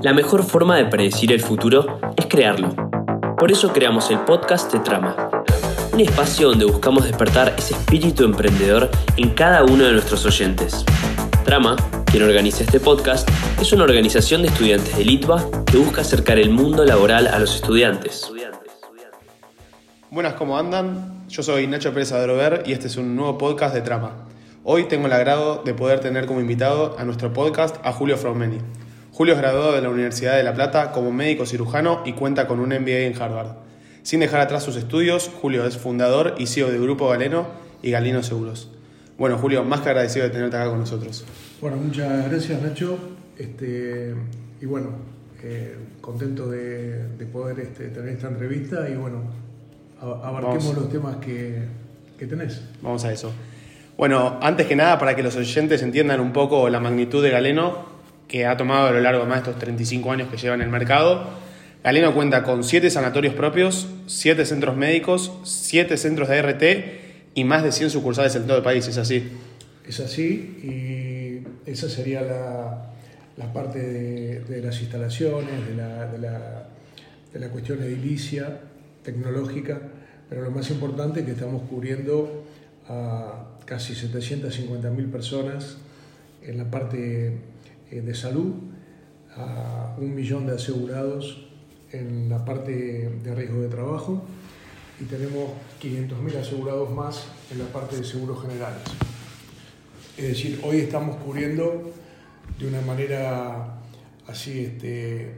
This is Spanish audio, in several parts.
La mejor forma de predecir el futuro es crearlo. Por eso creamos el podcast de Trama, un espacio donde buscamos despertar ese espíritu emprendedor en cada uno de nuestros oyentes. Trama, quien organiza este podcast, es una organización de estudiantes de Litva que busca acercar el mundo laboral a los estudiantes. Buenas, ¿cómo andan? Yo soy Nacho Pérez Adrover y este es un nuevo podcast de Trama. Hoy tengo el agrado de poder tener como invitado a nuestro podcast a Julio Fraumeni. Julio es graduado de la Universidad de La Plata como médico cirujano y cuenta con un MBA en Harvard. Sin dejar atrás sus estudios, Julio es fundador y CEO de Grupo Galeno y Galeno Seguros. Bueno, Julio, más que agradecido de tenerte acá con nosotros. Bueno, muchas gracias Nacho. Este, y bueno, eh, contento de, poder este, tener esta entrevista y bueno, abarquemos los temas que, que tenés. Vamos a eso. Bueno, antes que nada, para que los oyentes entiendan un poco la magnitud de Galeno, que ha tomado a lo largo de más de estos 35 años que lleva en el mercado, Galeno cuenta con 7 sanatorios propios, 7 centros médicos, 7 centros de RT y más de 100 sucursales en todo el país, ¿es así? Es así y esa sería la, la parte de, de, las instalaciones, de la, de la, de la cuestión edilicia, tecnológica, pero lo más importante es que estamos cubriendo a casi 750.000 personas en la parte de salud, a un millón de asegurados en la parte de riesgo de trabajo y tenemos 500.000 asegurados más en la parte de seguros generales. Es decir, hoy estamos cubriendo de una manera así este,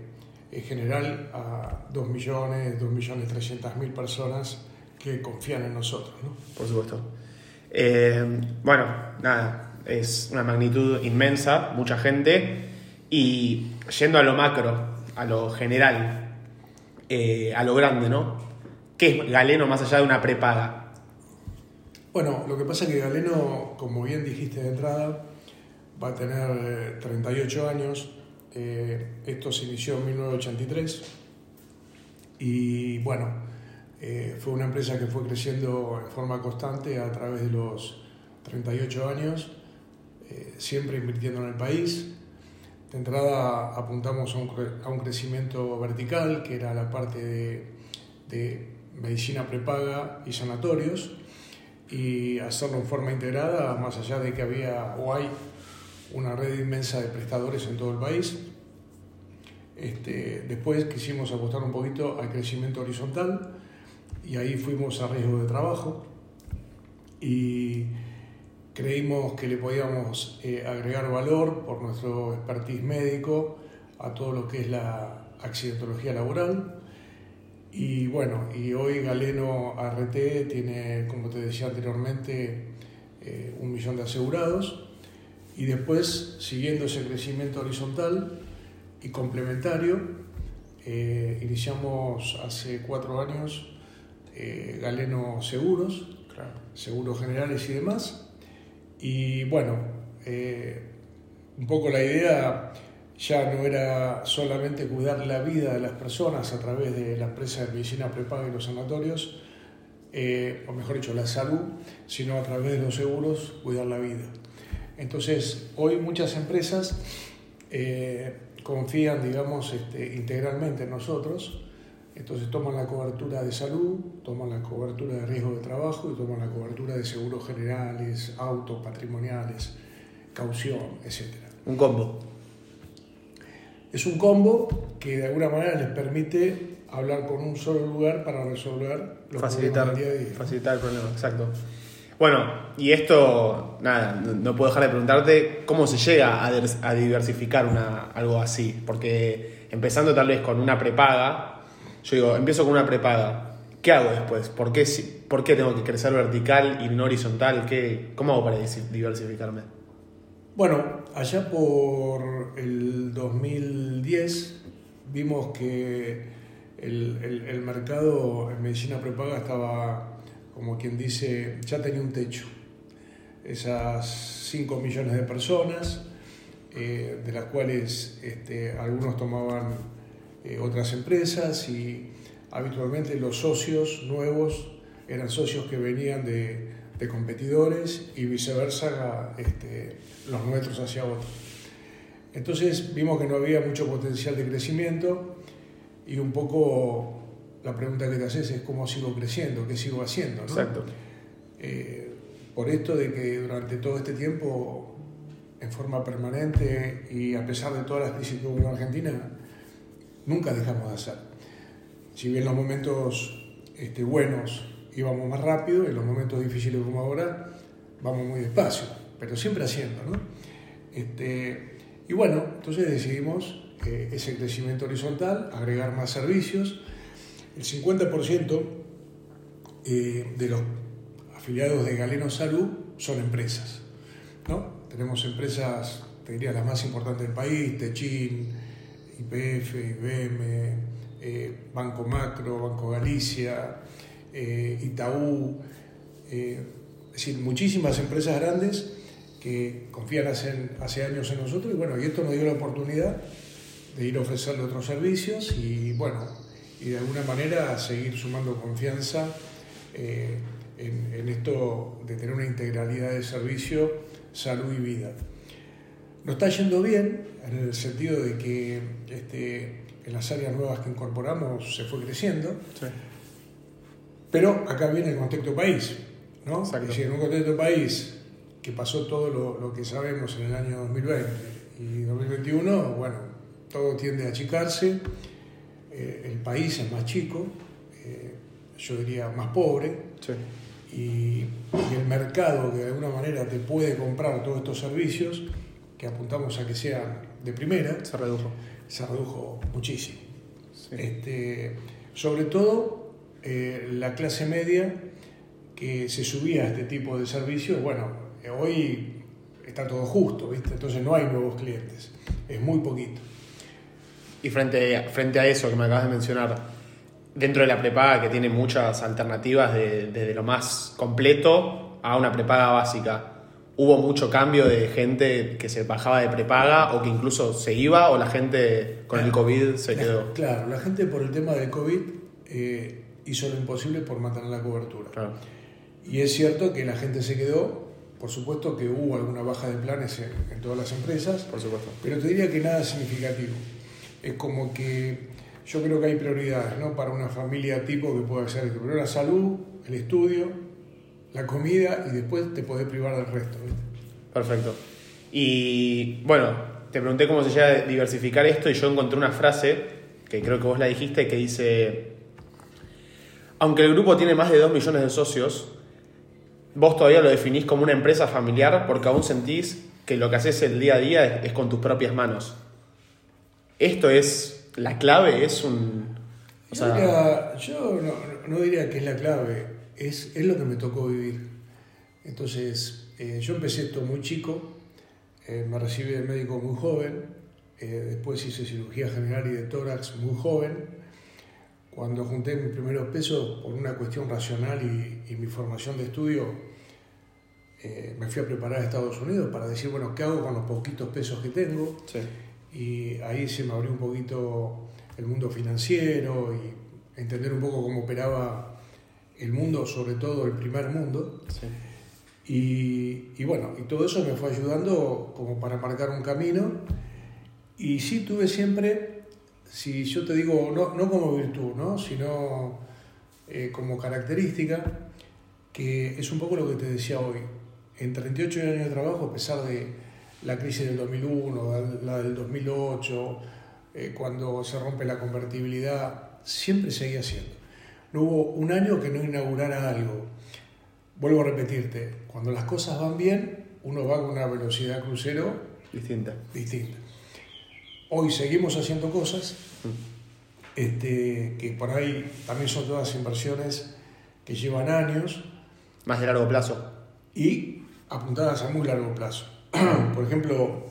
en general a 2 millones, 2 millones 300 mil personas que confían en nosotros. ¿no? Por supuesto. Eh, bueno, nada, es una magnitud inmensa, mucha gente, y yendo a lo macro, a lo general, eh, a lo grande, ¿no? ¿Qué es Galeno más allá de una prepaga? Bueno, lo que pasa es que Galeno, como bien dijiste de entrada, va a tener 38 eh, años. Eh, esto se inició en 1983 y bueno, fue una empresa que fue creciendo en forma constante a través de los 38 años, siempre invirtiendo en el país, de entrada apuntamos a un, crecimiento vertical, que era la parte de, medicina prepaga y sanatorios, y hacerlo en forma integrada, más allá de que había o hay una red inmensa de prestadores en todo el país. Este, después quisimos apostar un poquito al crecimiento horizontal y ahí fuimos a riesgo de trabajo y Creímos que le podíamos eh, agregar valor por nuestro expertise médico a todo lo que es la accidentología laboral. Y bueno, y hoy Galeno ART tiene, como te decía anteriormente, eh, un millón de asegurados. Y después, siguiendo ese crecimiento horizontal y complementario, eh, iniciamos hace cuatro años Galeno Seguros, seguros generales y demás y bueno, eh, un poco la idea ya no era solamente cuidar la vida de las personas a través de la empresa de medicina prepaga y los sanatorios, eh, o mejor dicho, la salud, sino a través de los seguros cuidar la vida. Entonces, hoy muchas empresas eh, confían, digamos, este, integralmente en nosotros entonces toman la cobertura de salud, toman la cobertura de riesgo de trabajo y toman la cobertura de seguros generales, autos, patrimoniales, caución, etc. Un combo. Es un combo que de alguna manera les permite hablar con un solo lugar para resolver los facilitar, día a día. Facilitar el problema, exacto. Bueno, y esto, nada, no puedo dejar de preguntarte cómo se llega a, diversificar una, algo así, porque empezando tal vez con una prepaga, yo digo, empiezo con una prepaga. ¿Qué hago después? ¿Por qué, ¿Por qué tengo que crecer vertical y no horizontal? ¿Qué, ¿Cómo hago para diversificarme? Bueno, allá por el 2010 vimos que el, el, mercado en medicina prepaga estaba, como quien dice, ya tenía un techo. Esas 5 millones de personas, eh, de las cuales este, algunos tomaban eh, otras empresas y habitualmente los socios nuevos eran socios que venían de, competidores y viceversa este, los nuestros hacia otros. Entonces vimos que no había mucho potencial de crecimiento y un poco la pregunta que te haces es cómo sigo creciendo, qué sigo haciendo. ¿no? Exacto. Eh, por esto de que durante todo este tiempo, en forma permanente y a pesar de todas las crisis que hubo en Argentina, nunca dejamos de hacer. Si bien en los momentos este, buenos íbamos más rápido, en los momentos difíciles como ahora vamos muy despacio, pero siempre haciendo. ¿no? Este, y bueno, entonces decidimos eh, ese crecimiento horizontal, agregar más servicios. El 50% eh, de los afiliados de Galeno Salud son empresas. ¿no? Tenemos empresas, te diría, las más importantes del país, Techin, IPF, IBM, eh, Banco Macro, Banco Galicia, eh, Itaú, eh, es decir, muchísimas empresas grandes que confían hace, hace años en nosotros y bueno, y esto nos dio la oportunidad de ir a ofrecerle otros servicios y bueno, y de alguna manera seguir sumando confianza eh, en, en, esto de tener una integralidad de servicio, salud y vida. Nos está yendo bien en el sentido de que este, en las áreas nuevas que incorporamos se fue creciendo, Sí. pero acá viene el contexto país, ¿no? Es decir, en un contexto país que pasó todo lo, lo que sabemos en el año 2020 y 2021, bueno, todo tiende a achicarse, eh, el país es más chico, eh, yo diría más pobre, Sí. y, y el mercado que de alguna manera te puede comprar todos estos servicios, que apuntamos a que sean de primera, Se redujo. se redujo muchísimo. Sí. Este, sobre todo eh, la clase media que se subía a este tipo de servicios, bueno, eh, hoy está todo justo, ¿viste? entonces no hay nuevos clientes, es muy poquito. Y frente, frente a eso que me acabas de mencionar, dentro de la prepaga que tiene muchas alternativas de- desde lo más completo a una prepaga básica, ¿hubo mucho cambio de gente que se bajaba de prepaga o que incluso se iba o la gente con el COVID se La- quedó? Claro, la gente por el tema del COVID eh, hizo lo imposible por mantener la cobertura. Claro. Y es cierto que la gente se quedó, por supuesto que hubo alguna baja de planes en, en todas las empresas, Por supuesto. pero te diría que nada significativo. Es como que yo creo que hay prioridades ¿no? para una familia tipo que puede ser primero la salud, el estudio, la comida y después te podés privar del resto. ¿viste? Perfecto. Y bueno, te pregunté cómo se llega a diversificar esto y yo encontré una frase, que creo que vos la dijiste, que dice, aunque el grupo tiene más de 2 millones de socios, vos todavía lo definís como una empresa familiar porque aún sentís que lo que haces el día a día es, es con tus propias manos. Esto es la clave, es un... o Yo, sea, diría- yo no, no diría que es la clave, es, es lo que me tocó vivir. Entonces, eh, yo empecé esto muy chico, eh, me recibí de médico muy joven, eh, después hice cirugía general y de tórax muy joven. Cuando junté mis primeros pesos por una cuestión racional y, y mi formación de estudio, eh, me fui a preparar a Estados Unidos para decir, bueno, ¿qué hago con los poquitos pesos que tengo? sí. y ahí se me abrió un poquito el mundo financiero y entender un poco cómo operaba el mundo, sobre todo el primer mundo. sí. Y, y bueno, y todo eso me fue ayudando como para marcar un camino. Y sí tuve siempre, si yo te digo, no, no como virtud, ¿no? sino eh, como característica, que es un poco lo que te decía hoy. En 38 años de trabajo, a pesar de la crisis del 2001, la del 2008, eh, cuando se rompe la convertibilidad, siempre seguía haciendo. No hubo un año que no inaugurara algo. Vuelvo a repetirte, cuando las cosas van bien, uno va con una velocidad crucero Distinta. distinta. Hoy seguimos haciendo cosas este, que por ahí también son todas inversiones que llevan años Más de largo plazo. y apuntadas a muy largo plazo. Por ejemplo,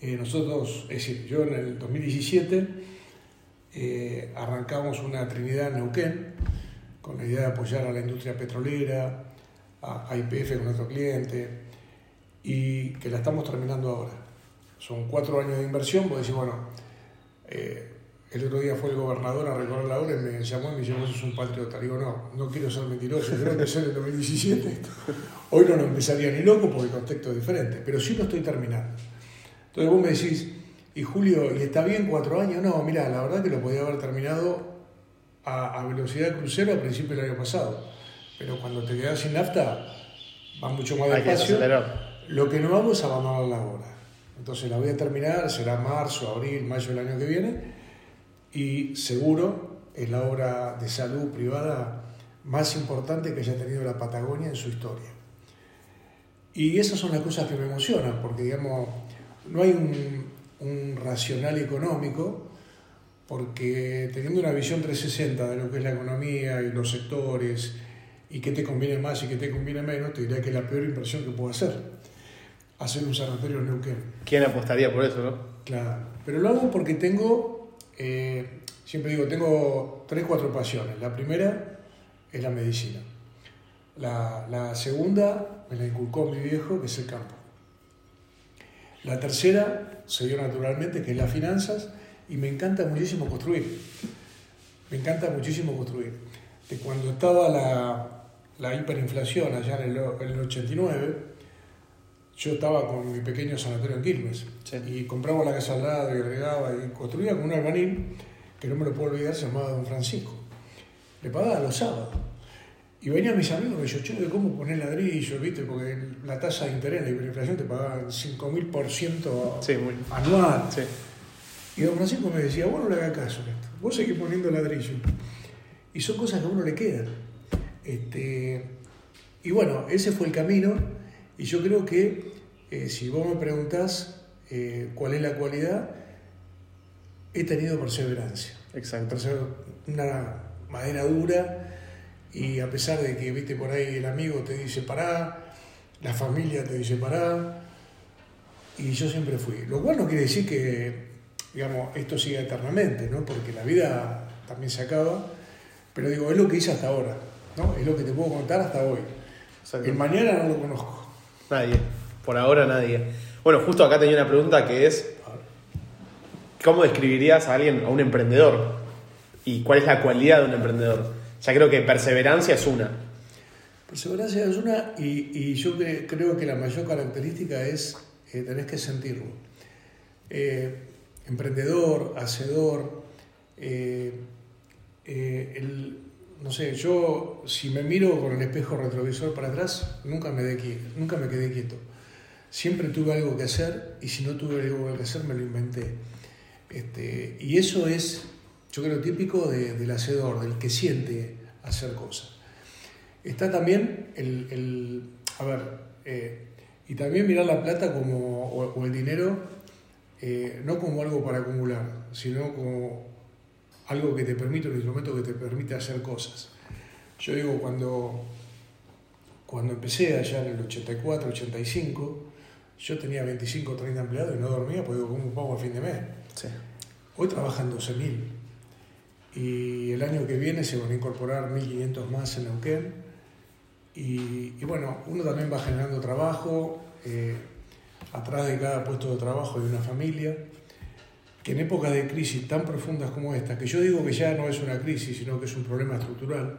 eh, nosotros, es decir, yo en el 2017 eh, arrancamos una Trinidad en Neuquén con la idea de apoyar a la industria petrolera, a, IPF con nuestro cliente, y que la estamos terminando ahora. Son cuatro años de inversión, vos decís, bueno, eh, el otro día fue el gobernador a recorrer la obra y me llamó y me dijo, vos sos un patriota. Digo, no, no quiero ser mentiroso, yo empecé en el 2017 esto. Hoy no lo empezaría ni loco porque el contexto es diferente, pero sí lo estoy terminando. Entonces vos me decís, y Julio, ¿y está bien cuatro años? No, mira, la verdad que lo podía haber terminado a, a velocidad crucero a principios del año pasado. Pero cuando te quedas sin nafta, va mucho más despacio. Lo que no vamos es abandonar la obra. Entonces la voy a terminar, será marzo, abril, mayo del año que viene. Y seguro es la obra de salud privada más importante que haya tenido la Patagonia en su historia. Y esas son las cosas que me emocionan, porque digamos, no hay un, un racional económico, porque teniendo una visión 360 de lo que es la economía y los sectores, y qué te conviene más y qué te conviene menos, te diría que es la peor inversión que puedo hacer. Hacer un sanatorio en Neuquén. ¿Quién apostaría por eso, no? Claro. Pero lo hago porque tengo, eh, siempre digo, tengo tres, cuatro pasiones. La primera es la medicina. La, la segunda me la inculcó mi viejo, que es el campo. La tercera se dio naturalmente, que es las finanzas, y me encanta muchísimo construir. Me encanta muchísimo construir. De cuando estaba la, la hiperinflación allá en el, en el 89, yo estaba con mi pequeño sanatorio en Quilmes Sí. y compraba la casa al lado y agregaba y construía con un albañil que no me lo puedo olvidar, se llamaba Don Francisco. Le pagaba los sábados. Y venían mis amigos y me decían, che, ¿cómo poner ladrillo? ¿Viste? Porque la tasa de interés, la hiperinflación, te pagaban 5.000% Sí, muy. anual. Sí. Y don Francisco me decía, vos no le hagas caso a esto, vos seguís poniendo ladrillo. Y son cosas que a uno le quedan. Este, y bueno, ese fue el camino. Y yo creo que eh, si vos me preguntás eh, cuál es la cualidad, he tenido perseverancia. Exacto. Una madera dura y a pesar de que, viste, por ahí el amigo te dice pará, la familia te dice pará, y yo siempre fui. Lo cual no quiere decir que, digamos, esto siga eternamente, ¿no? Porque la vida también se acaba, pero digo, es lo que hice hasta ahora, ¿no? Es lo que te puedo contar hasta hoy. El mañana no lo conozco. Nadie. Por ahora nadie. Bueno, justo acá tenía una pregunta que es, ¿cómo describirías a alguien, a un emprendedor? ¿Y cuál es la cualidad de un emprendedor? Ya creo que perseverancia es una. Perseverancia es una, y, yo cre- creo que la mayor característica es eh, tenés que sentirlo. Eh, emprendedor, hacedor, eh, eh, no sé, yo si me miro con el espejo retrovisor para atrás, nunca me, de qui- nunca me quedé quieto. Siempre tuve algo que hacer y si no tuve algo que hacer me lo inventé. Este, y eso es, yo creo, típico de- del hacedor, del que siente hacer cosas. Está también el, el- a ver, eh, y también mirar la plata como, o, o el dinero, eh, no como algo para acumular, sino como algo que te permite, un instrumento que te permite hacer cosas. Yo digo, cuando, cuando empecé allá en el 84, 85, yo tenía 25 o 30 empleados y no dormía porque digo, ¿cómo pago a fin de mes? Sí. Hoy trabajan 12.000 y el año que viene se van a incorporar 1.500 más en Neuquén. Y, y bueno, uno también va generando trabajo, eh, atrás de cada puesto de trabajo hay una familia, que en épocas de crisis tan profundas como esta, que yo digo que ya no es una crisis, sino que es un problema estructural,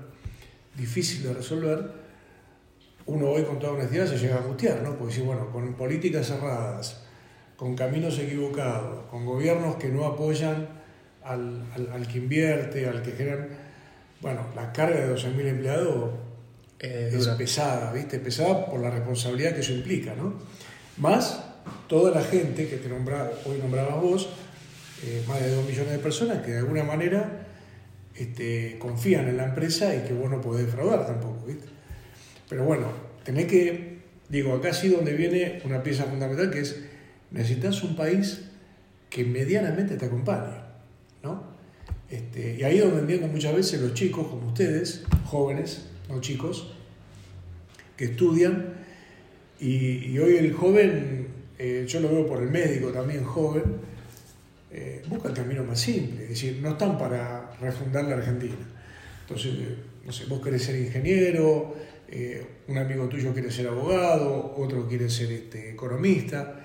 difícil de resolver, uno hoy con toda honestidad se llega a angustiar, ¿no? Porque si, bueno, con políticas cerradas, con caminos equivocados, con gobiernos que no apoyan al, al- al que invierte, al que generan. Bueno, la carga de 12.000 empleados Eh, es dura. pesada, ¿viste? Pesada por la responsabilidad que eso implica, ¿no? Más toda la gente que te nombra, hoy nombrabas vos, eh, más de 2 millones de personas que de alguna manera este, confían en la empresa y que vos no podés defraudar tampoco, ¿viste? Pero bueno, tenés que, digo, acá sí donde viene una pieza fundamental que es, necesitas un país que medianamente te acompañe. Este, y ahí es donde entiendo muchas veces los chicos, como ustedes, jóvenes, no chicos, que estudian, y, hoy el joven, eh, yo lo veo por el médico también joven, eh, busca el camino más simple, es decir, no están para refundar la Argentina. Entonces, eh, no sé, vos querés ser ingeniero, un amigo tuyo quiere ser abogado, otro quiere ser este, economista,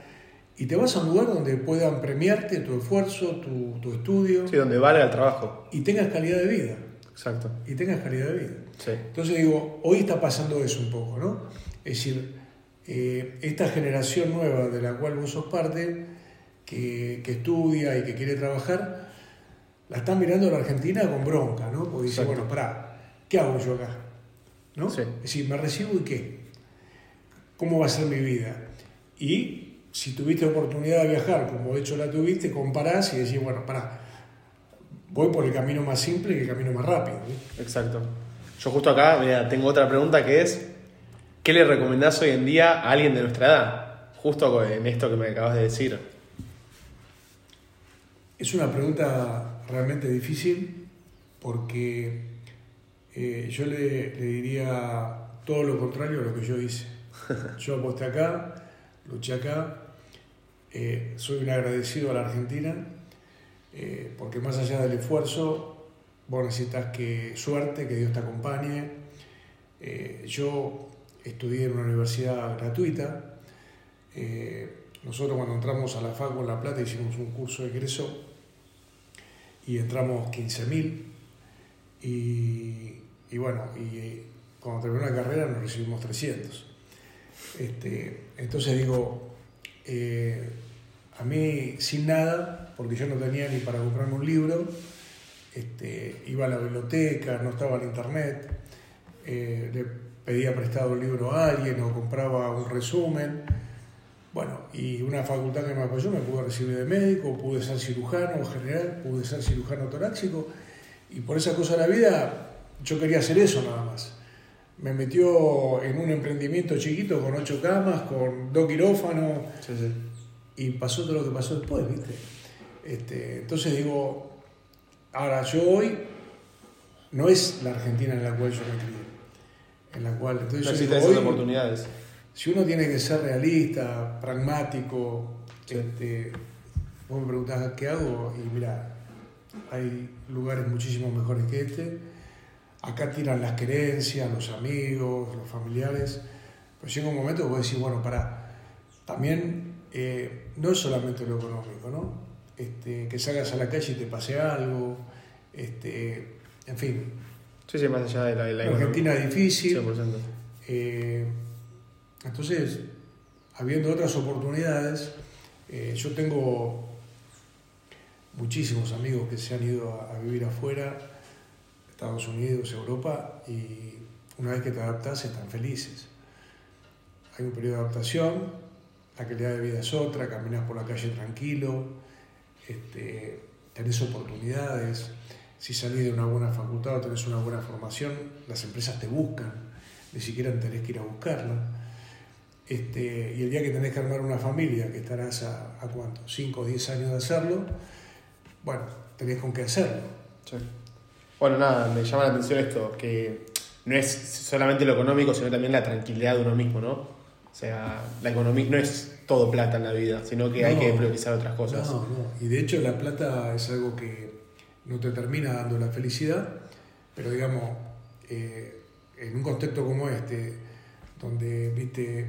y te vas a un lugar donde puedan premiarte tu esfuerzo, tu, tu estudio, Sí, donde valga el trabajo. y tengas calidad de vida, Exacto. y tengas calidad de vida. Sí. Entonces digo, hoy está pasando eso un poco, ¿no? Es decir, eh, esta generación nueva de la cual vos sos parte, que, que estudia y que quiere trabajar, la están mirando la Argentina con bronca, ¿no? Porque dice, bueno, pará, ¿qué hago yo acá? ¿No? Sí. Es decir, ¿me recibo y qué? ¿Cómo va a ser mi vida? Y si tuviste oportunidad de viajar, como de hecho la tuviste, comparás y decís, bueno, pará, voy por el camino más simple que el camino más rápido. Exacto. Yo justo acá mira, tengo otra pregunta que es, ¿qué le recomendás hoy en día a alguien de nuestra edad? Justo en esto que me acabas de decir. Es una pregunta realmente difícil porque eh, yo le, le diría todo lo contrario a lo que yo hice. Yo aposté acá, luché acá, eh, soy un agradecido a la Argentina eh, porque más allá del esfuerzo, vos necesitas que suerte, que Dios te acompañe. Eh, yo estudié en una universidad gratuita. Nosotros cuando entramos a la FACU en La Plata hicimos un curso de egreso y entramos 15.000 y, y bueno, y cuando terminó la carrera nos recibimos 300. Este, entonces digo, a mí sin nada, porque yo no tenía ni para comprarme un libro, este, iba a la biblioteca, no estaba en internet, eh, le pedía prestado un libro a alguien o compraba un resumen. Bueno, y una facultad que me apoyó me pude recibir de médico, pude ser cirujano general, pude ser cirujano torácico, y por esa cosa de la vida yo quería hacer eso nada más. Me metió en un emprendimiento chiquito con ocho camas, con dos quirófanos. Y pasó todo lo que pasó después, ¿viste? Este, entonces digo, ahora yo hoy no es la Argentina en la cual yo me crié, en la cual, entonces No existen esas oportunidades. si uno tiene que ser realista, pragmático, Sí. este, vos me preguntás qué hago y mira, hay lugares muchísimo mejores que este. Acá tiran las querencias, los amigos, los familiares. Pero llega un momento que vos decís, bueno, para, también eh, no es solamente lo económico, ¿no? Este, que salgas a la calle y te pase algo, este, en fin, Sí, sí, más allá de la, de la Argentina es difícil. 100%. Eh, entonces, habiendo otras oportunidades, eh, yo tengo muchísimos amigos que se han ido a, a vivir afuera, Estados Unidos, Europa, y una vez que te adaptas están felices. Hay un periodo de adaptación, la calidad de vida es otra, caminas por la calle tranquilo, este, tenés oportunidades, si salís de una buena facultad o tenés una buena formación, las empresas te buscan, ni siquiera tenés que ir a buscarla. Este, y el día que tenés que armar una familia, que estarás a, a cuánto, 5 o 10 años de hacerlo, bueno, tenés con qué hacerlo. Bueno, nada, me llama la atención esto, que no es solamente lo económico, sino también la tranquilidad de uno mismo, ¿no? O sea, la economía no es todo plata en la vida, sino que hay que priorizar otras cosas. No, no. Y de hecho la plata es algo que no te termina dando la felicidad, pero digamos, eh, en un contexto como este, donde, viste,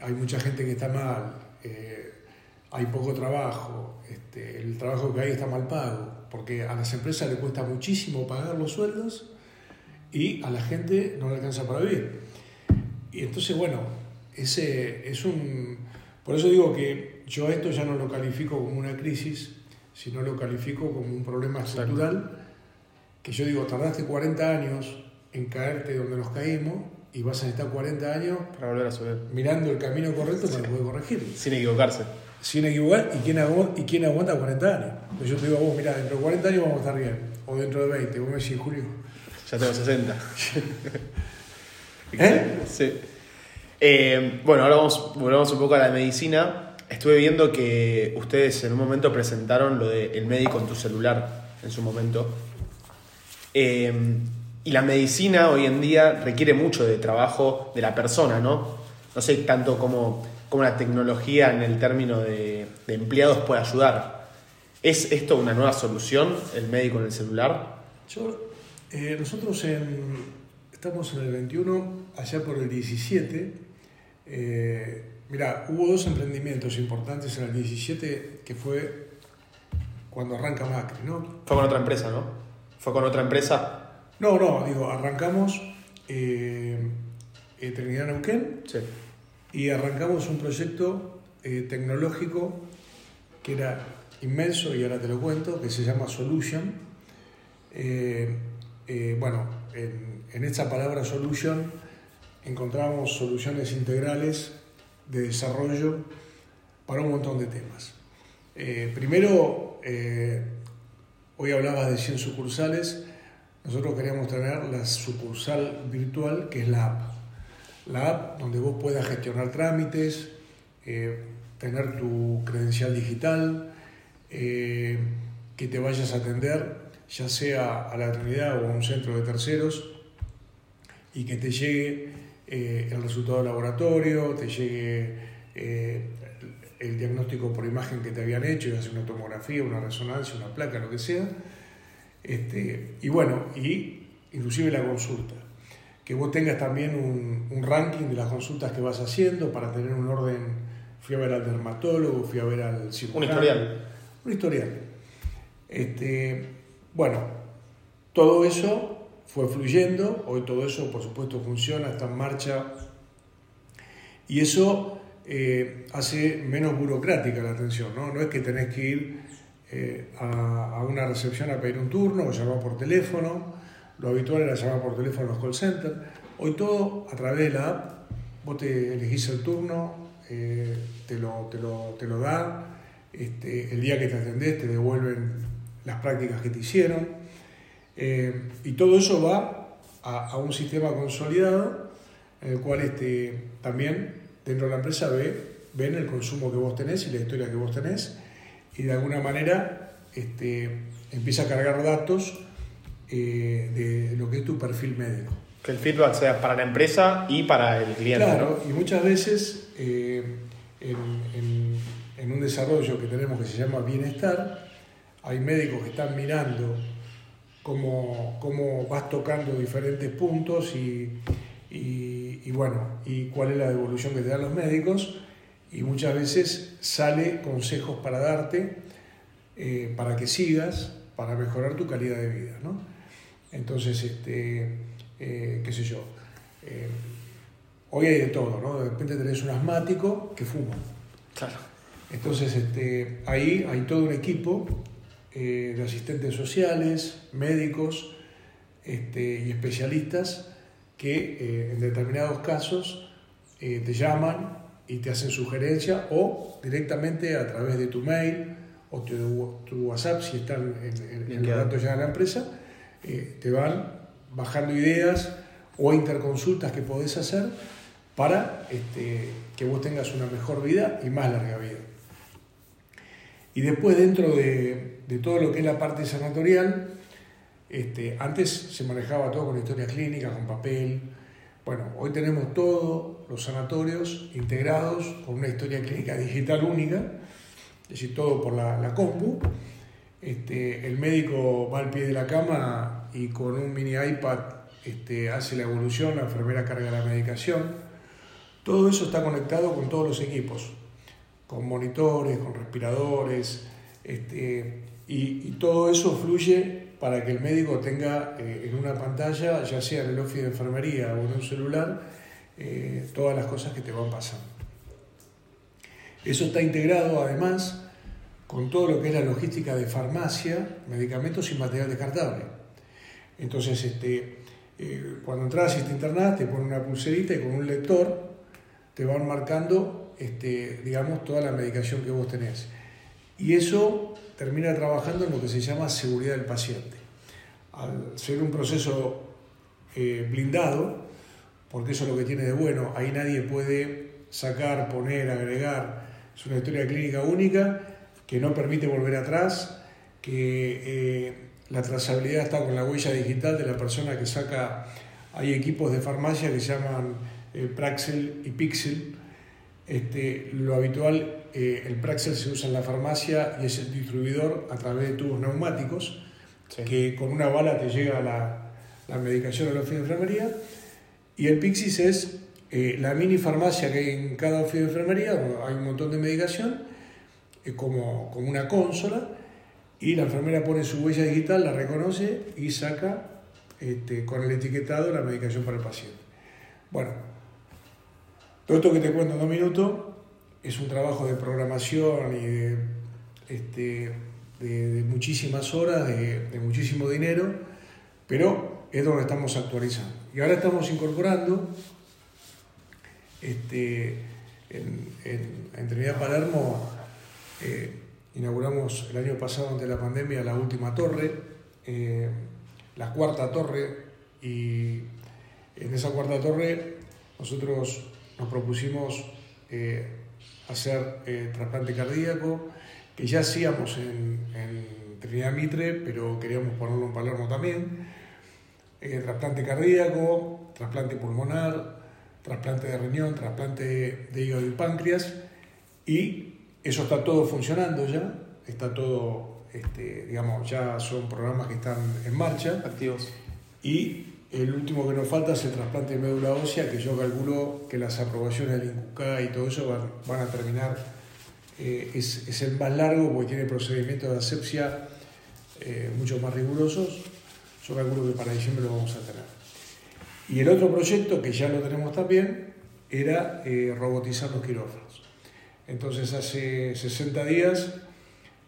hay mucha gente que está mal, eh, hay poco trabajo, este, el trabajo que hay está mal pago, porque a las empresas le cuesta muchísimo pagar los sueldos y a la gente no le alcanza para vivir. Y entonces, bueno, ese es un... Por eso digo que yo esto ya no lo califico como una crisis, sino lo califico como un problema estructural, que yo digo, tardaste 40 años en caerte donde nos caímos y vas a necesitar 40 años Para volver a subir. mirando el camino correcto para poder corregirlo. Sin equivocarse. Sin equivocar, ¿y quién, aguanta, ¿y quién aguanta 40 años? Pues yo te digo a vos, mira, dentro de 40 años vamos a estar bien, o dentro de 20, vos me decís, Julio, Ya tengo 60. ¿Eh? Sí. Eh, bueno, ahora vamos, volvamos un poco a la medicina. Estuve viendo que ustedes en un momento presentaron lo de médico en tu celular, en su momento. Eh, y la medicina hoy en día requiere mucho de trabajo de la persona, ¿no? No sé tanto cómo, cómo la tecnología en el término de, de empleados puede ayudar. ¿Es esto una nueva solución, el médico en el celular? Yo, eh, nosotros estamos en el 21, allá por el 17. Eh, mirá, hubo dos emprendimientos importantes en el 17 que fue cuando arranca Macri, ¿no? Fue con otra empresa, ¿no? Fue con otra empresa. No, no, digo, arrancamos eh, eh, Trinidad Neuquén Sí. y arrancamos un proyecto eh, tecnológico que era inmenso y ahora te lo cuento, que se llama Solution. Bueno, en, en esta palabra solution encontramos soluciones integrales de desarrollo para un montón de temas. Eh, primero, hoy hablabas de 100 sucursales, nosotros queríamos tener la sucursal virtual que es la app. La app donde vos puedas gestionar trámites, tener tu credencial digital, eh, que te vayas a atender, ya sea a la Trinidad o a un centro de terceros, y que te llegue eh, el resultado del laboratorio, te llegue eh, el diagnóstico por imagen que te habían hecho, ya sea una tomografía, una resonancia, una placa, lo que sea. Este, y bueno, y inclusive la consulta. Que vos tengas también un, un ranking de las consultas que vas haciendo para tener un orden fui a ver al dermatólogo, fui a ver al cirujano. Un historial. Un historial. Este, bueno, todo eso fue fluyendo, hoy todo eso por supuesto funciona, está en marcha. Y eso eh, hace menos burocrática la atención, ¿no? No es que tenés que ir eh, a, una recepción a pedir un turno o llamar por teléfono, lo habitual era llamar por teléfono a los call centers, hoy todo a través de la app, vos te elegís el turno, eh, te, lo, te, lo, te, lo, da, este, el día que te atendés te devuelven las prácticas que te hicieron, eh, y todo eso va a, a, un sistema consolidado en el cual este, también dentro de la empresa ve, ven el consumo que vos tenés y la historia que vos tenés, y de alguna manera este, empieza a cargar datos eh, de lo que es tu perfil médico. Que el feedback sea para la empresa y para el cliente. Claro, y muchas veces eh, en, en, un desarrollo que tenemos que se llama bienestar, hay médicos que están mirando cómo, cómo vas tocando diferentes puntos y, y, y, bueno, y cuál es la devolución que te dan los médicos, y muchas veces sale consejos para darte, eh, para que sigas, para mejorar tu calidad de vida. ¿no? Entonces, este, eh, qué sé yo. Eh, hoy hay de todo, ¿no? De repente tenés un asmático que fuma. Claro. Entonces, este, ahí hay todo un equipo eh, de asistentes sociales, médicos este, y especialistas que en determinados casos te llaman y te hacen sugerencias o directamente a través de tu mail o tu, tu WhatsApp, si están en, en, los datos ya de la empresa, te van bajando ideas o interconsultas que podés hacer para este, que vos tengas una mejor vida y más larga vida. Y después dentro de, de todo lo que es la parte sanatorial, este, antes se manejaba todo con historia clínica, con papel. Bueno, hoy tenemos todos los sanatorios integrados con una historia clínica digital única, es decir, todo por la, la compu. Este, el médico va al pie de la cama y con un mini iPad este, hace la evolución, la enfermera carga la medicación. Todo eso está conectado con todos los equipos, con monitores, con respiradores, este, y, todo eso fluye para que el médico tenga eh, en una pantalla, ya sea en el office de enfermería o en un celular, eh, todas las cosas que te van pasando. Eso está integrado además con todo lo que es la logística de farmacia, medicamentos y material descartable. Entonces, este, eh, cuando entras y te internás, te ponen una pulserita y con un lector te van marcando, este, digamos, toda la medicación que vos tenés. Y eso termina trabajando en lo que se llama seguridad del paciente. Al ser un proceso eh, blindado, porque eso es lo que tiene de bueno, ahí nadie puede sacar, poner, agregar, es una historia clínica única que no permite volver atrás, que eh, la trazabilidad está con la huella digital de la persona que saca, hay equipos de farmacia que se llaman eh, Praxel y Pixel, este, lo habitual, eh, el Praxel se usa en la farmacia y es el distribuidor a través de tubos neumáticos, sí. que con una bala te llega la, la medicación a la oficina de enfermería, y el Pixis es eh, la mini farmacia que hay en cada oficina de enfermería, hay un montón de medicación, como, como una consola y la enfermera pone su huella digital, la reconoce y saca este, con el etiquetado la medicación para el paciente. Bueno, todo esto que te cuento en dos minutos es un trabajo de programación y de este, de, muchísimas horas, de, muchísimo dinero, pero es donde estamos actualizando. Y ahora estamos incorporando este, en, en, Trinidad Palermo, eh, inauguramos el año pasado ante la pandemia la última torre, eh, la cuarta torre, y en esa cuarta torre nosotros nos propusimos eh, hacer trasplante cardíaco, que ya hacíamos en, Trinidad Mitre, pero queríamos ponerlo en Palermo también. Eh, trasplante cardíaco, trasplante pulmonar, trasplante de riñón, trasplante de hígado y páncreas. Y eso está todo funcionando ya, está todo, este, digamos, ya son programas que están en marcha. Activos. Y el último que nos falta es el trasplante de médula ósea, que yo calculo que las aprobaciones del INCUCA y todo eso van, a terminar eh, es, es, el más largo porque tiene procedimientos de asepsia eh, mucho más rigurosos. Yo calculo que para diciembre lo vamos a tener. Y el otro proyecto, que ya lo tenemos también, era eh, robotizar los quirófanos. Entonces hace 60 días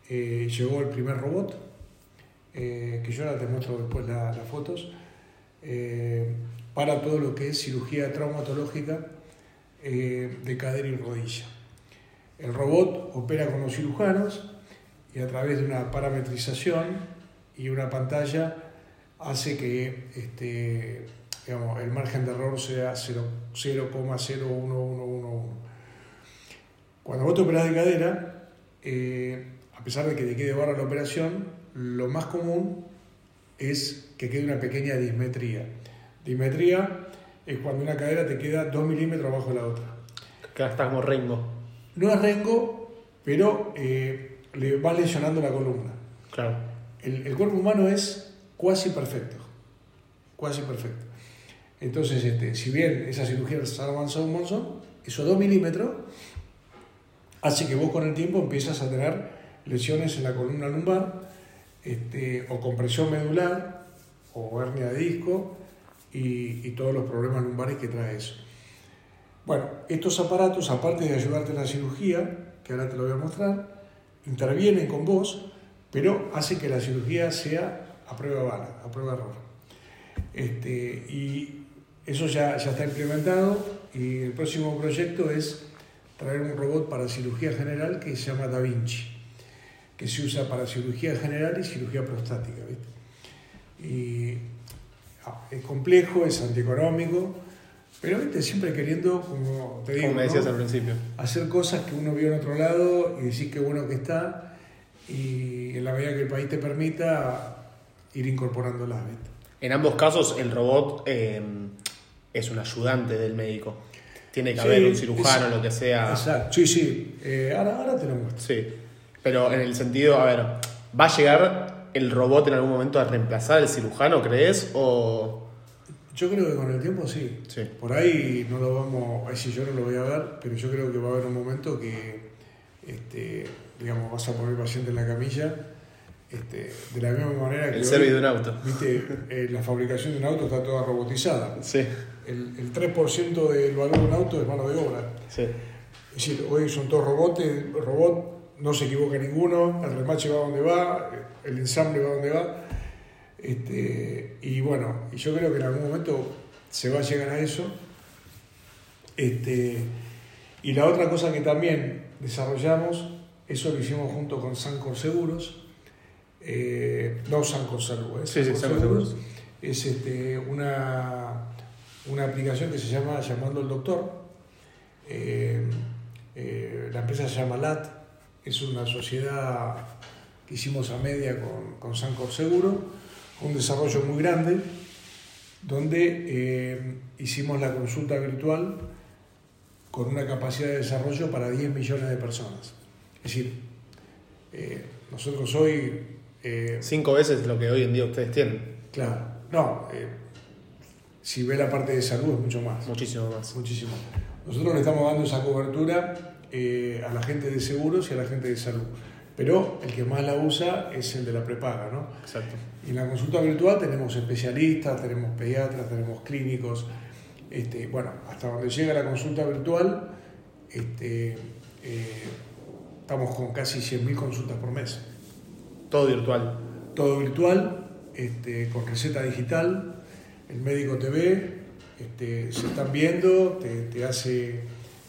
llegó el primer robot, que yo ahora te muestro después las fotos, para todo lo que es cirugía traumatológica de cadera y rodilla. El robot opera con los cirujanos y a través de una parametrización y una pantalla hace que este, el margen de error sea 0,01111. Cuando vos te operás de cadera, eh, a pesar de que te quede barra la operación, lo más común es que quede una pequeña dismetría. Dismetría es cuando una cadera te queda 2 milímetros abajo de la otra. Que está como rainbow. No es rengo, pero eh, le va lesionando la columna. Claro. El, cuerpo humano es cuasi perfecto. Cuasi perfecto. Entonces, este, si bien esa cirugía avanzado un montón, esos 2 milímetros hace que vos con el tiempo empiezas a tener lesiones en la columna lumbar, este, o compresión medular, o hernia de disco, y, todos los problemas lumbares que trae eso. Bueno, estos aparatos, aparte de ayudarte en la cirugía, que ahora te lo voy a mostrar, intervienen con vos, pero hacen que la cirugía sea a prueba bala, a prueba error. Este, y eso ya, ya está implementado y el próximo proyecto es traer un robot para cirugía general que se llama Da Vinci, que se usa para cirugía general y cirugía prostática. Y ah, es complejo, es antieconómico, pero viste, siempre queriendo, como te digo, como me decías al principio, hacer cosas que uno vio en otro lado y decir qué bueno que está y en la medida que el país te permita ir incorporándolas. En ambos casos el robot eh, es un ayudante del médico. Tiene que haber un cirujano, lo que sea. Exacto, sí, sí. Eh, ahora, ahora te lo muestro. Sí, pero en el sentido, a ver, ¿va a llegar el robot en algún momento a reemplazar al cirujano, crees? ¿O yo creo que con el tiempo sí. Por ahí no lo vamos, ahí sí yo no lo voy a ver, pero yo creo que va a haber un momento que, este, digamos, vas a poner paciente en la camilla, este, de la misma manera que... El servicio de un auto. Viste, eh, la fabricación de un auto está toda robotizada. Sí. El, el 3% del valor de un auto es mano de obra. Sí. Es decir, hoy son todos robots, robot, no se equivoca ninguno, el remache va donde va, el ensamble va donde va. Este, y bueno, y yo creo que en algún momento se va a llegar a eso. Este, y la otra cosa que también desarrollamos, eso lo hicimos junto con Sancor Seguros, eh, no Sancor Salud, sí, sí, Seguros, es este, una, una aplicación que se llama Llamando al Doctor. Eh, eh, la empresa se llama LAT, es una sociedad que hicimos a media con, con Sancor Seguro un desarrollo muy grande, donde eh, hicimos la consulta virtual con una capacidad de desarrollo para 10 millones de personas. Es decir, eh, nosotros hoy... Eh, Cinco veces lo que hoy en día ustedes tienen. Claro, no, si ve la parte de salud es mucho más. Muchísimo más. Muchísimo. Nosotros le estamos dando esa cobertura a la gente de seguros y a la gente de salud pero el que más la usa es el de la prepaga, ¿no? Exacto. Y en la consulta virtual tenemos especialistas, tenemos pediatras, tenemos clínicos, este, bueno, hasta donde llega la consulta virtual, este, eh, estamos con casi 100.000 consultas por mes. Todo virtual. Todo virtual, este, con receta digital, el médico te ve, este, se están viendo, te, te hace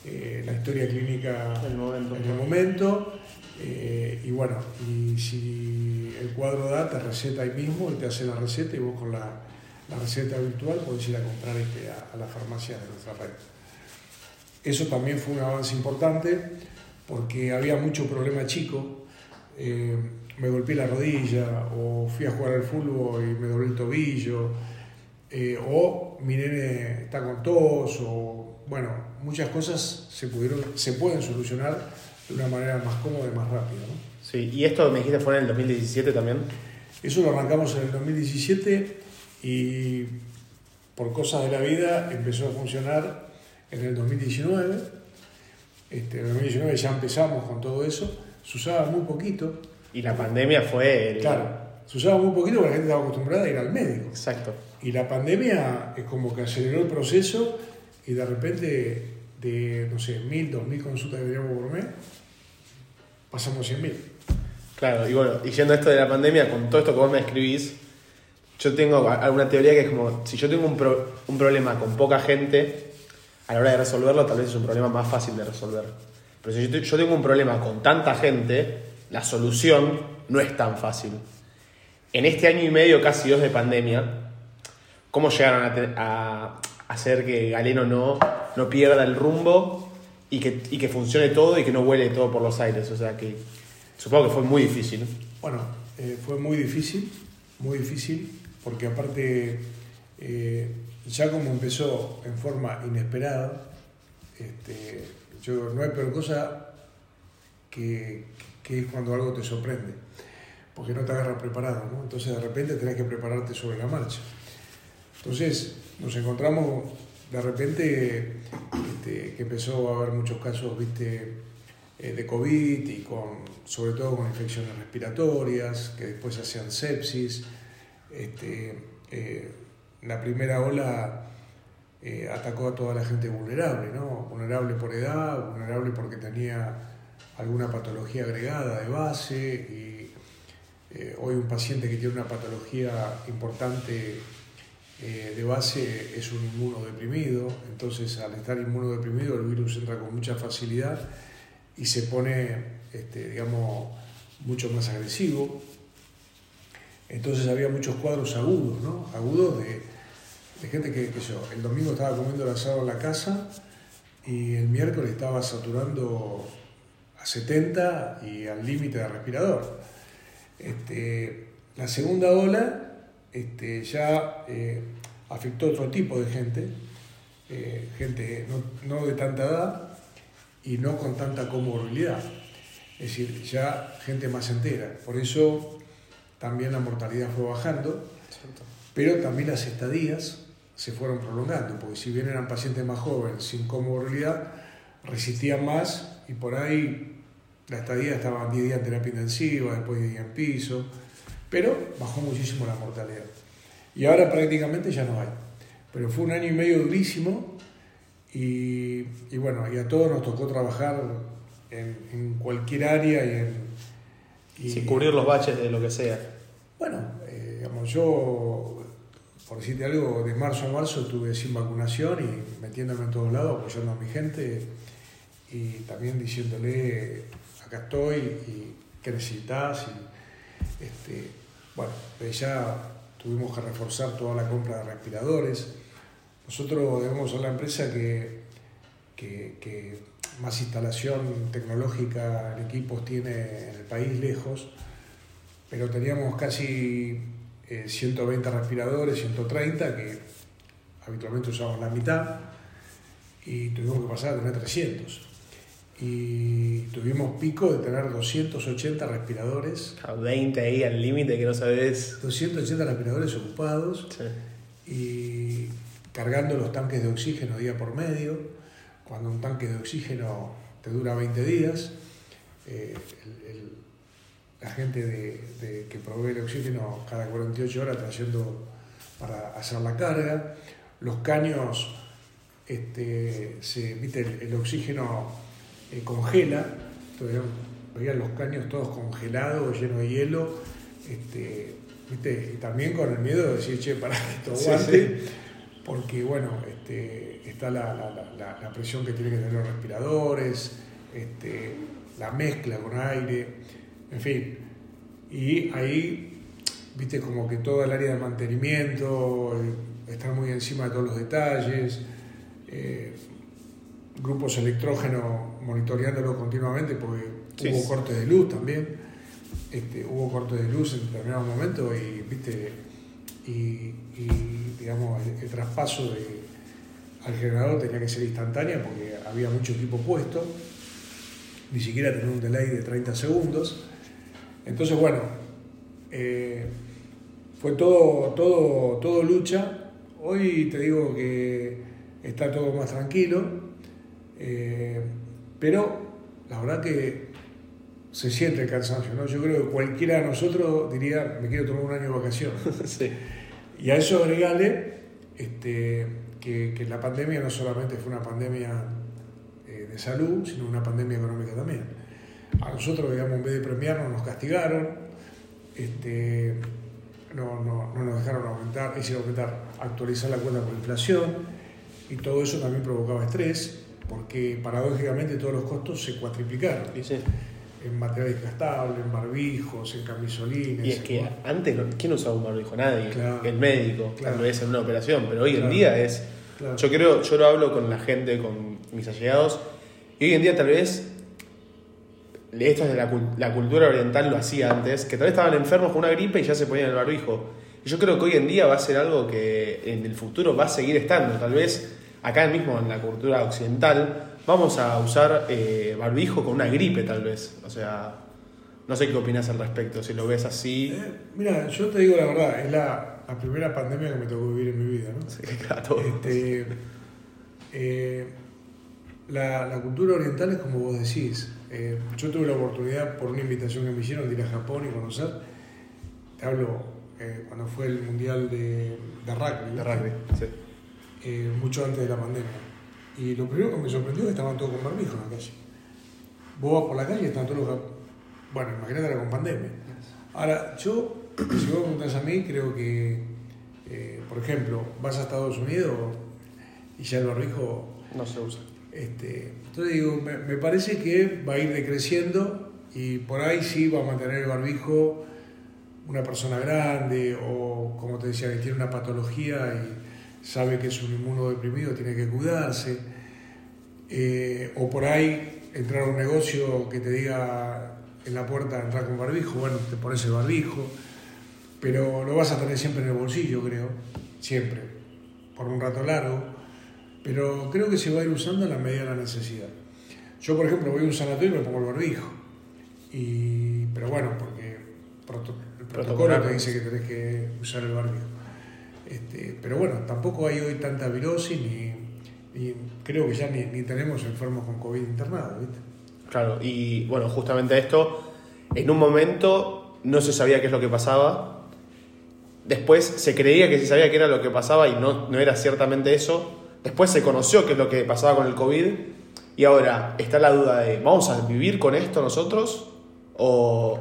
eh, la historia clínica El momento. en el momento. eh, y bueno, y si el cuadro da, te receta ahí mismo, él te hace la receta y vos con la, la receta virtual podés ir a comprar este, a, a la farmacia de nuestra red. Eso también fue un avance importante porque había mucho problema chico. Eh, me golpeé la rodilla o fui a jugar al fútbol y me doblé el tobillo eh, o mi nene está con tos o bueno, muchas cosas se, pudieron, se pueden solucionar de una manera más cómoda y más rápida. ¿no? Sí, y esto me dijiste fue en el 2017 también. Eso lo arrancamos en el 2017 y por cosas de la vida empezó a funcionar en el 2019. Este, en el 2019 ya empezamos con todo eso. Se usaba muy poquito. Y la pandemia fue el... Claro, se usaba muy poquito porque la gente estaba acostumbrada a ir al médico. Exacto. Y la pandemia es como que aceleró el proceso y de repente de, no sé, mil, dos mil consultas que teníamos por mes, pasamos cien mil. Claro, y bueno, y yendo a esto de la pandemia, con todo esto que vos me escribís, yo tengo alguna teoría que es como, si yo tengo un, pro- un problema con poca gente, a la hora de resolverlo tal vez es un problema más fácil de resolver. Pero si yo, te- yo tengo un problema con tanta gente, la solución no es tan fácil. En este año y medio, casi dos de pandemia, ¿cómo llegaron a, a hacer que Galeno no, no pierda el rumbo y que, y que funcione todo y que no vuele todo por los aires? O sea, que supongo que fue muy difícil. Bueno, eh, fue muy difícil, muy difícil, porque aparte, eh, ya como empezó en forma inesperada, este, yo, no hay peor cosa que, que es cuando algo te sorprende, porque no te agarra preparado, ¿no? Entonces de repente tenés que prepararte sobre la marcha. Entonces nos encontramos de repente este, que empezó a haber muchos casos, viste, eh, de COVID y con, sobre todo con infecciones respiratorias, que después hacían sepsis. Este, eh, la primera ola eh, atacó a toda la gente vulnerable, ¿no? Vulnerable por edad, vulnerable porque tenía alguna patología agregada de base y hoy un paciente que tiene una patología importante eh, de base es un inmunodeprimido, entonces al estar inmunodeprimido el virus entra con mucha facilidad y se pone, este, digamos, mucho más agresivo. Entonces había muchos cuadros agudos, ¿no? Agudos de, de gente que, que yo, el domingo estaba comiendo el asado en la casa y el miércoles estaba saturando a 70 y al límite de respirador. Este, la segunda ola este, ya eh, afectó a otro tipo de gente, eh, gente no, no de tanta edad y no con tanta comorbilidad, es decir, ya gente más entera. Por eso también la mortalidad fue bajando, pero también las estadías se fueron prolongando, porque si bien eran pacientes más jóvenes, sin comorbilidad, resistían más y por ahí la estadía estaba 10 días en terapia intensiva, después 10 días en piso, pero bajó muchísimo la mortalidad. Y ahora prácticamente ya no hay. Pero fue un año y medio durísimo y, y bueno, y a todos nos tocó trabajar en, en cualquier área y en... y- Sin cubrir los baches de lo que sea. bueno, eh, digamos, yo, por decirte algo, de marzo a marzo estuve sin vacunación y metiéndome en todos lados, apoyando a mi gente y también diciéndole, acá estoy y qué necesitas. Y, este, bueno, ya tuvimos que reforzar toda la compra de respiradores. Nosotros debemos la empresa que, que, más instalación tecnológica en equipos tiene en el país lejos pero teníamos casi eh, 120 respiradores, 130, que habitualmente usamos la mitad, y tuvimos que pasar a tener 300. Y tuvimos pico de tener 280 respiradores, A 20 ahí al límite que no sabes. 280 respiradores ocupados Sí. y cargando los tanques de oxígeno día por medio. Cuando un tanque de oxígeno te dura 20 días, eh, el- el- la gente de, de- que provee el oxígeno cada 48 horas trayendo para hacer la carga. Los caños, este, se, viste, el, el oxígeno eh, congela, entonces veían los caños todos congelados, llenos de hielo, este, ¿viste? y también con el miedo de decir, che, para esto aguante, porque bueno, este, está la, la, la, presión que tienen que tener los respiradores, este, la mezcla con aire, en fin. Y ahí, viste, como que todo el área de mantenimiento, eh, está muy encima de todos los detalles, eh, grupos electrógenos monitoreándolo continuamente porque hubo cortes de luz también, este, hubo cortes de luz en determinados momentos y, viste, y, digamos, el, traspaso al generador tenía que ser instantáneo porque había mucho equipo puesto, ni siquiera tener un delay de 30 segundos. Entonces, bueno, eh, fue todo, todo, todo lucha. Hoy te digo que está todo más tranquilo, eh, pero la verdad que se siente el cansancio, ¿no? Yo creo que cualquiera de nosotros diría, me quiero tomar un año de vacaciones. Y a eso agregale este, que, la pandemia no solamente fue una pandemia eh, de salud, sino una pandemia económica también. A nosotros, digamos, en vez de premiarnos, nos castigaron, este, no, no, no nos dejaron aumentar, hicieron aumentar, actualizar la cuenta por inflación, y todo eso también provocaba estrés, porque paradójicamente todos los costos se cuatriplicaron. En material desgastable, en barbijos, en camisolines. Y es que antes, ¿quién usaba un barbijo? Nadie. El médico, tal vez en una operación, pero hoy en día es. Yo creo, yo lo hablo con la gente, con mis allegados, y hoy en día tal vez esto es de la, la, cultura oriental lo hacía antes, que tal vez estaban enfermos con una gripe y ya se ponían el barbijo. Y yo creo que hoy en día va a ser algo que en el futuro va a seguir estando. Tal vez acá mismo en la cultura occidental, vamos a usar eh, barbijo con una gripe tal vez. O sea, no sé qué opinas al respecto, si lo ves así. Eh, mira, yo te digo la verdad, es la, primera pandemia que me tocó vivir en mi vida, ¿no? Sí, claro. Este, eh, la, la, cultura oriental es como vos decís. yo tuve la oportunidad, por una invitación que me hicieron, de ir a Japón y conocer. Te hablo cuando fue el Mundial de, de Rugby. De rugby, sí. Eh, mucho antes de la pandemia. Y lo primero que me sorprendió es que estaban todos con barbijo en la calle. Vos vas por la calle y están todos los... Bueno, imagínate ahora con pandemia. Ahora, yo, si vos preguntás a mí, creo que, eh, por ejemplo, vas a Estados Unidos y ya el barbijo... No se usa. Este, entonces digo, me, me parece que va a ir decreciendo y por ahí sí va a mantener el barbijo una persona grande o, como te decía, que tiene una patología y sabe que es un inmunodeprimido, tiene que cuidarse, eh, o por ahí entrar a un negocio que te diga en la puerta entrar con barbijo, bueno, te pones el barbijo, pero lo vas a tener siempre en el bolsillo, creo, siempre, por un rato largo, pero creo que se va a ir usando a la medida de la necesidad. Yo, por ejemplo, voy a un sanatorio y me pongo el barbijo, y, pero bueno, porque el protocolo te dice que tenés que usar el barbijo. Este, pero bueno, tampoco hay hoy tanta virosis ni, creo que ya ni, tenemos enfermos con COVID internados, ¿viste? Claro, y bueno, justamente esto, en un momento no se sabía qué es lo que pasaba, después se creía que se sabía qué era lo que pasaba y no, no era ciertamente eso, después se conoció qué es lo que pasaba con el COVID y ahora está la duda de, ¿vamos a vivir con esto nosotros? ¿O,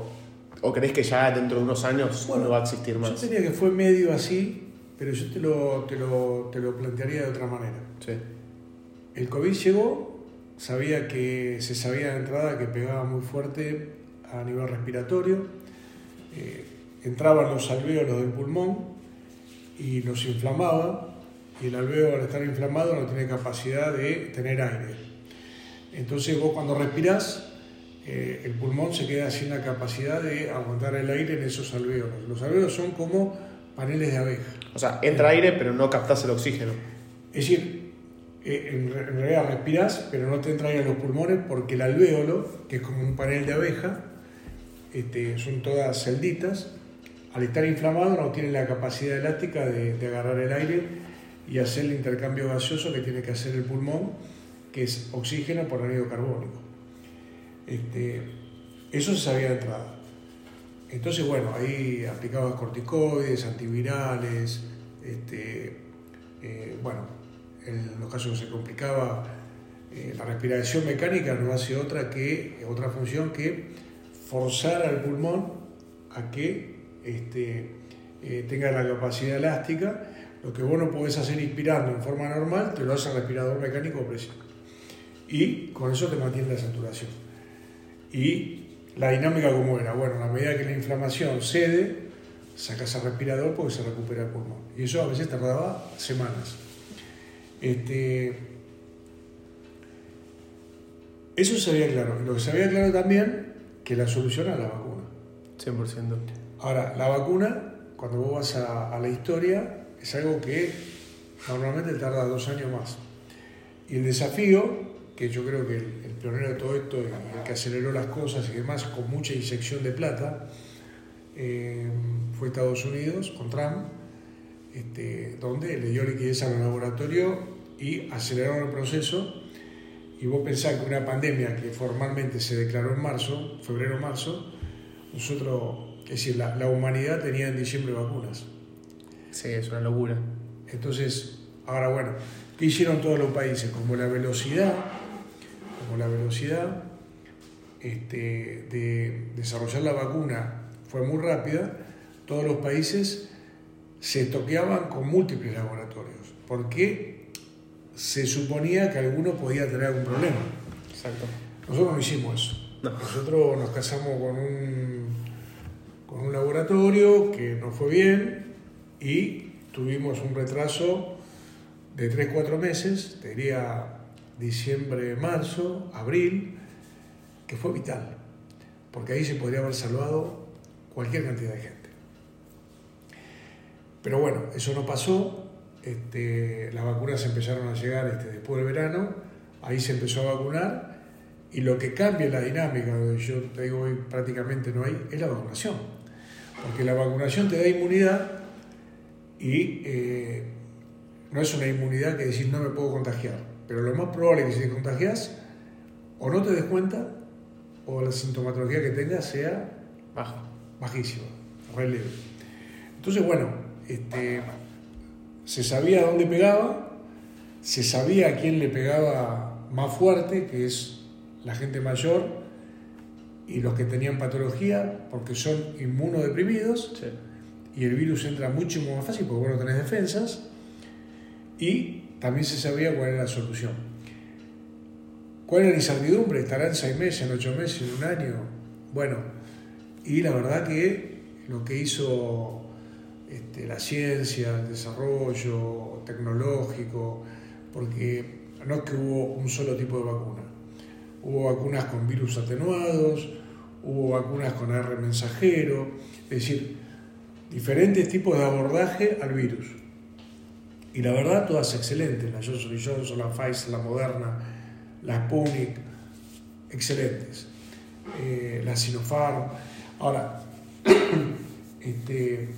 o crees que ya dentro de unos años no va a existir más? Yo diría que fue medio así, pero yo te lo, te lo, te lo plantearía de otra manera. Sí. El COVID llegó, sabía que se sabía de entrada que pegaba muy fuerte a nivel respiratorio, eh, entraban los alvéolos del pulmón y los inflamaba, y el alvéolo al estar inflamado no tiene capacidad de tener aire. Entonces vos cuando respirás, eh, el pulmón se queda sin la capacidad de aguantar el aire en esos alvéolos. Los alvéolos son como paneles de abeja. O sea, entra aire pero no captas el oxígeno. Es decir, eh, en, realidad respiras, pero no te entra aire a los pulmones porque el alvéolo, que es como un panel de abeja, este, son todas celditas, al estar inflamado no tiene la capacidad elástica de, agarrar el aire y hacer el intercambio gaseoso que tiene que hacer el pulmón, que es oxígeno por anhídrido carbónico. Este, eso se sabía de entrada. Entonces, bueno, ahí aplicaba corticoides, antivirales, este, eh, bueno, en los casos que se complicaba, eh, la respiración mecánica no hace otra, que, otra función que forzar al pulmón a que este, eh, tenga la capacidad elástica. Lo que vos no podés hacer inspirando en forma normal, te lo hace el respirador mecánico presión. Y con eso te mantiene la saturación. Y la dinámica como era, bueno, a medida que la inflamación cede, sacas al respirador porque se recupera el pulmón. Y eso a veces tardaba semanas. Este, eso se veía claro. Lo que se veía claro también, que la solución era la vacuna. 100%. Ahora, la vacuna, cuando vos vas a, la historia, es algo que normalmente tarda dos años más. Y el desafío, que yo creo que el, pionero de todo esto y el que aceleró las cosas y demás con mucha inyección de plata, eh, fue Estados Unidos con Trump, este, donde le dio liquidez al laboratorio y aceleraron el proceso. Y vos pensás que una pandemia que formalmente se declaró en marzo, febrero-marzo, nosotros, es decir, la, la, humanidad tenía en diciembre vacunas. Sí, es una locura. Entonces, ahora bueno, ¿qué hicieron todos los países? Como la velocidad, la velocidad este, de desarrollar la vacuna fue muy rápida, todos los países se toqueaban con múltiples laboratorios, porque se suponía que alguno podía tener algún problema. Exacto. Nosotros no hicimos eso. Nosotros nos casamos con un, con un laboratorio que no fue bien y tuvimos un retraso de 3-4 meses, te diría diciembre, marzo, abril, que fue vital, porque ahí se podría haber salvado cualquier cantidad de gente. Pero bueno, eso no pasó, este, las vacunas empezaron a llegar este, después del verano, ahí se empezó a vacunar y lo que cambia la dinámica, yo te digo hoy prácticamente no hay, es la vacunación. Porque la vacunación te da inmunidad y eh, no es una inmunidad que decir no me puedo contagiar, pero lo más probable es que si te contagias o no te des cuenta o la sintomatología que tengas sea baja, bajísima, re Entonces, bueno, este, se sabía dónde pegaba, se sabía a quién le pegaba más fuerte, que es la gente mayor y los que tenían patología, porque son inmunodeprimidos, y el virus entra mucho más fácil porque vos no tenés defensas, y también se sabía cuál era la solución. ¿Cuál era la incertidumbre? ¿Estará en seis meses, en ocho meses, en un año? Bueno, y la verdad que lo que hizo este, la ciencia, el desarrollo tecnológico, porque no es que hubo un solo tipo de vacuna. Hubo vacunas con virus atenuados, hubo vacunas con R mensajero, es decir, diferentes tipos de abordaje al virus. Y la verdad, todas excelentes, la Johnson Johnson, la Pfizer, la Moderna, la Sputnik, excelentes. Eh, la Sinopharm. Ahora, este,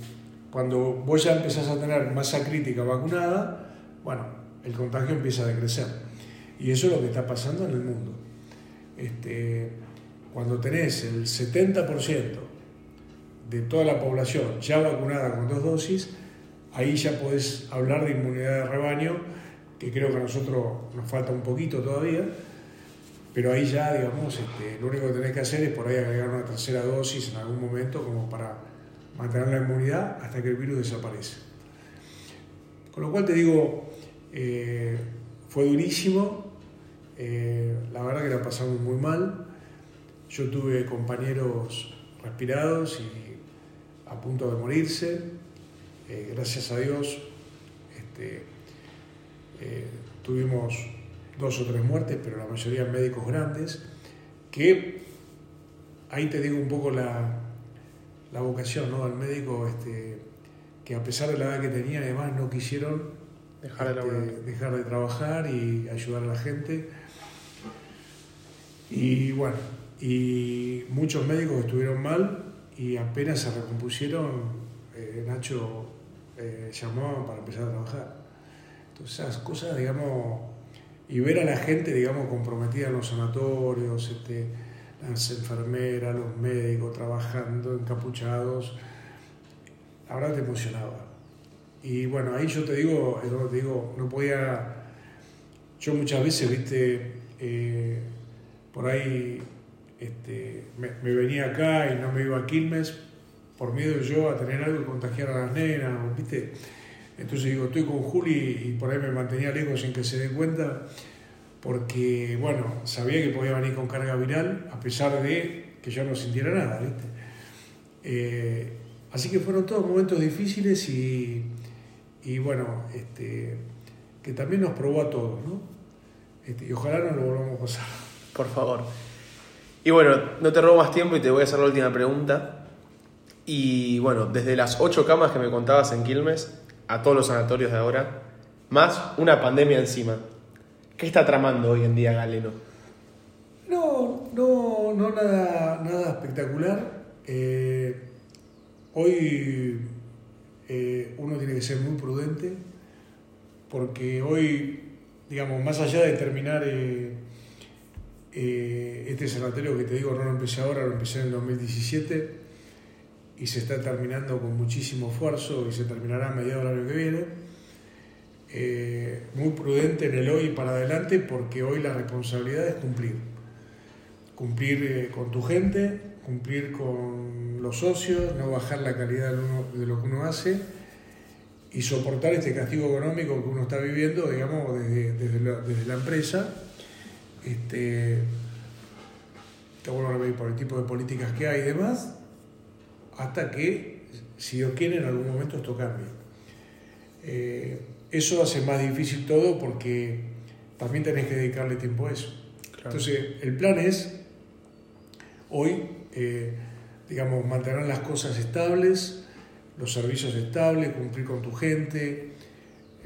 cuando vos ya empezás a tener masa crítica vacunada, bueno, el contagio empieza a decrecer. Y eso es lo que está pasando en el mundo. Este, cuando tenés el 70% de toda la población ya vacunada con dos dosis, ahí ya podés hablar de inmunidad de rebaño, que creo que a nosotros nos falta un poquito todavía, pero ahí ya, digamos, este, lo único que tenés que hacer es por ahí agregar una tercera dosis en algún momento como para mantener la inmunidad hasta que el virus desaparece. Con lo cual te digo, eh, fue durísimo, eh, la verdad que la pasamos muy mal. Yo tuve compañeros respirados y a punto de morirse. Eh, gracias a Dios este, tuvimos dos o tres muertes, pero la mayoría médicos grandes, que ahí te digo un poco la, la vocación ¿no? al médico, este, que a pesar de la edad que tenía, además no quisieron dejar de, este, dejar de trabajar y ayudar a la gente. Y bueno, y muchos médicos estuvieron mal y apenas se recompusieron, eh, Nacho eh, llamó para empezar a trabajar. Entonces esas cosas, digamos, y ver a la gente, digamos, comprometida en los sanatorios, este, las enfermeras, los médicos trabajando encapuchados, la verdad te emocionaba. Y bueno, ahí yo te digo, te digo, no podía, yo muchas veces, viste, eh, por ahí este, me, venía acá y no me iba a Quilmes por miedo yo a tener algo y contagiar a las nenas, ¿viste? Entonces digo, estoy con Juli y por ahí me mantenía lejos sin que se dé cuenta, porque, bueno, sabía que podía venir con carga viral, a pesar de que yo no sintiera nada, ¿viste? Eh, así que fueron todos momentos difíciles y, y bueno, este, que también nos probó a todos, ¿no? Este, y ojalá no lo volvamos a pasar. Por favor. Y bueno, no te robo más tiempo y te voy a hacer la última pregunta. Y bueno, desde las ocho camas que me contabas en Quilmes a todos los sanatorios de ahora, más una pandemia encima. ¿Qué está tramando hoy en día Galeno? No, no, no nada, nada espectacular. Eh, hoy eh, uno tiene que ser muy prudente porque hoy, digamos, más allá de terminar eh, este sanatorio que te digo, no lo empecé ahora, lo empecé en el 2017 y se está terminando con muchísimo esfuerzo y se terminará a mediados del año que viene. Eh, muy prudente en el hoy para adelante porque hoy la responsabilidad es cumplir. Cumplir eh, con tu gente, cumplir con los socios, no bajar la calidad de lo que uno hace y soportar este castigo económico que uno está viviendo, digamos, desde, desde, la, empresa. Este, te vuelvo a repetir por el tipo de políticas que hay y demás, hasta que, si Dios quiere, en algún momento esto cambie. Eh, eso hace más difícil todo porque también tenés que dedicarle tiempo a eso. Entonces, el plan es, hoy, eh, digamos, mantener las cosas estables, los servicios estables, cumplir con tu gente,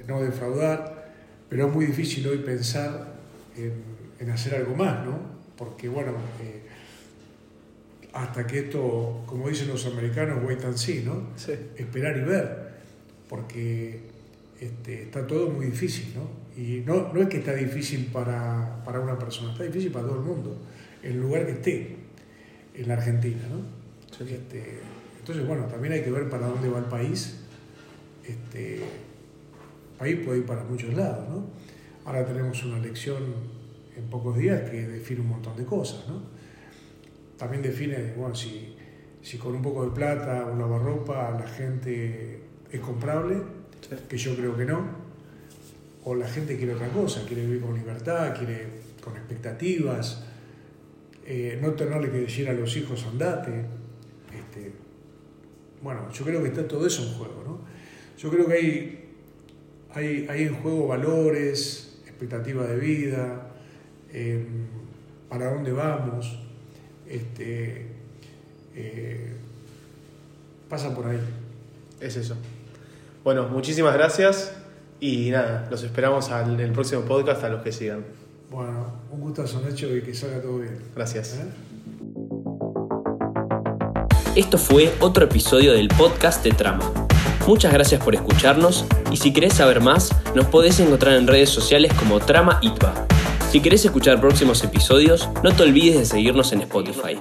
no defraudar, pero es muy difícil hoy pensar en, hacer algo más, ¿no? Porque, bueno, eh, hasta que esto, como dicen los americanos, wait and see, ¿no? Sí. Esperar y ver, porque este, está todo muy difícil, ¿no? Y no, no es que está difícil para, para, una persona, está difícil para todo el mundo, en el lugar que esté, en la Argentina, ¿no? Este, entonces, bueno, también hay que ver para dónde va el país. Este, el país puede ir para muchos lados, ¿no? Ahora tenemos una elección en pocos días que define un montón de cosas, ¿no? También define, bueno, si, si con un poco de plata, un lavarropa, la gente es comprable, que yo creo que no, o la gente quiere otra cosa, quiere vivir con libertad, quiere con expectativas, eh, no tenerle que decir a los hijos andate. Este, bueno, yo creo que está todo eso en juego, ¿no? Yo creo que hay, hay, hay en juego valores, expectativas de vida, para dónde vamos este, eh, pasa por ahí. Es eso. Bueno, muchísimas gracias y nada, los esperamos en el próximo podcast a los que sigan. Bueno, un gustazo hecho y que salga todo bien. Gracias. ¿Eh? Esto fue otro episodio del podcast de Trama. Muchas gracias por escucharnos y si querés saber más, nos podés encontrar en redes sociales como Trama ITBA. Si querés escuchar próximos episodios, no te olvides de seguirnos en Spotify.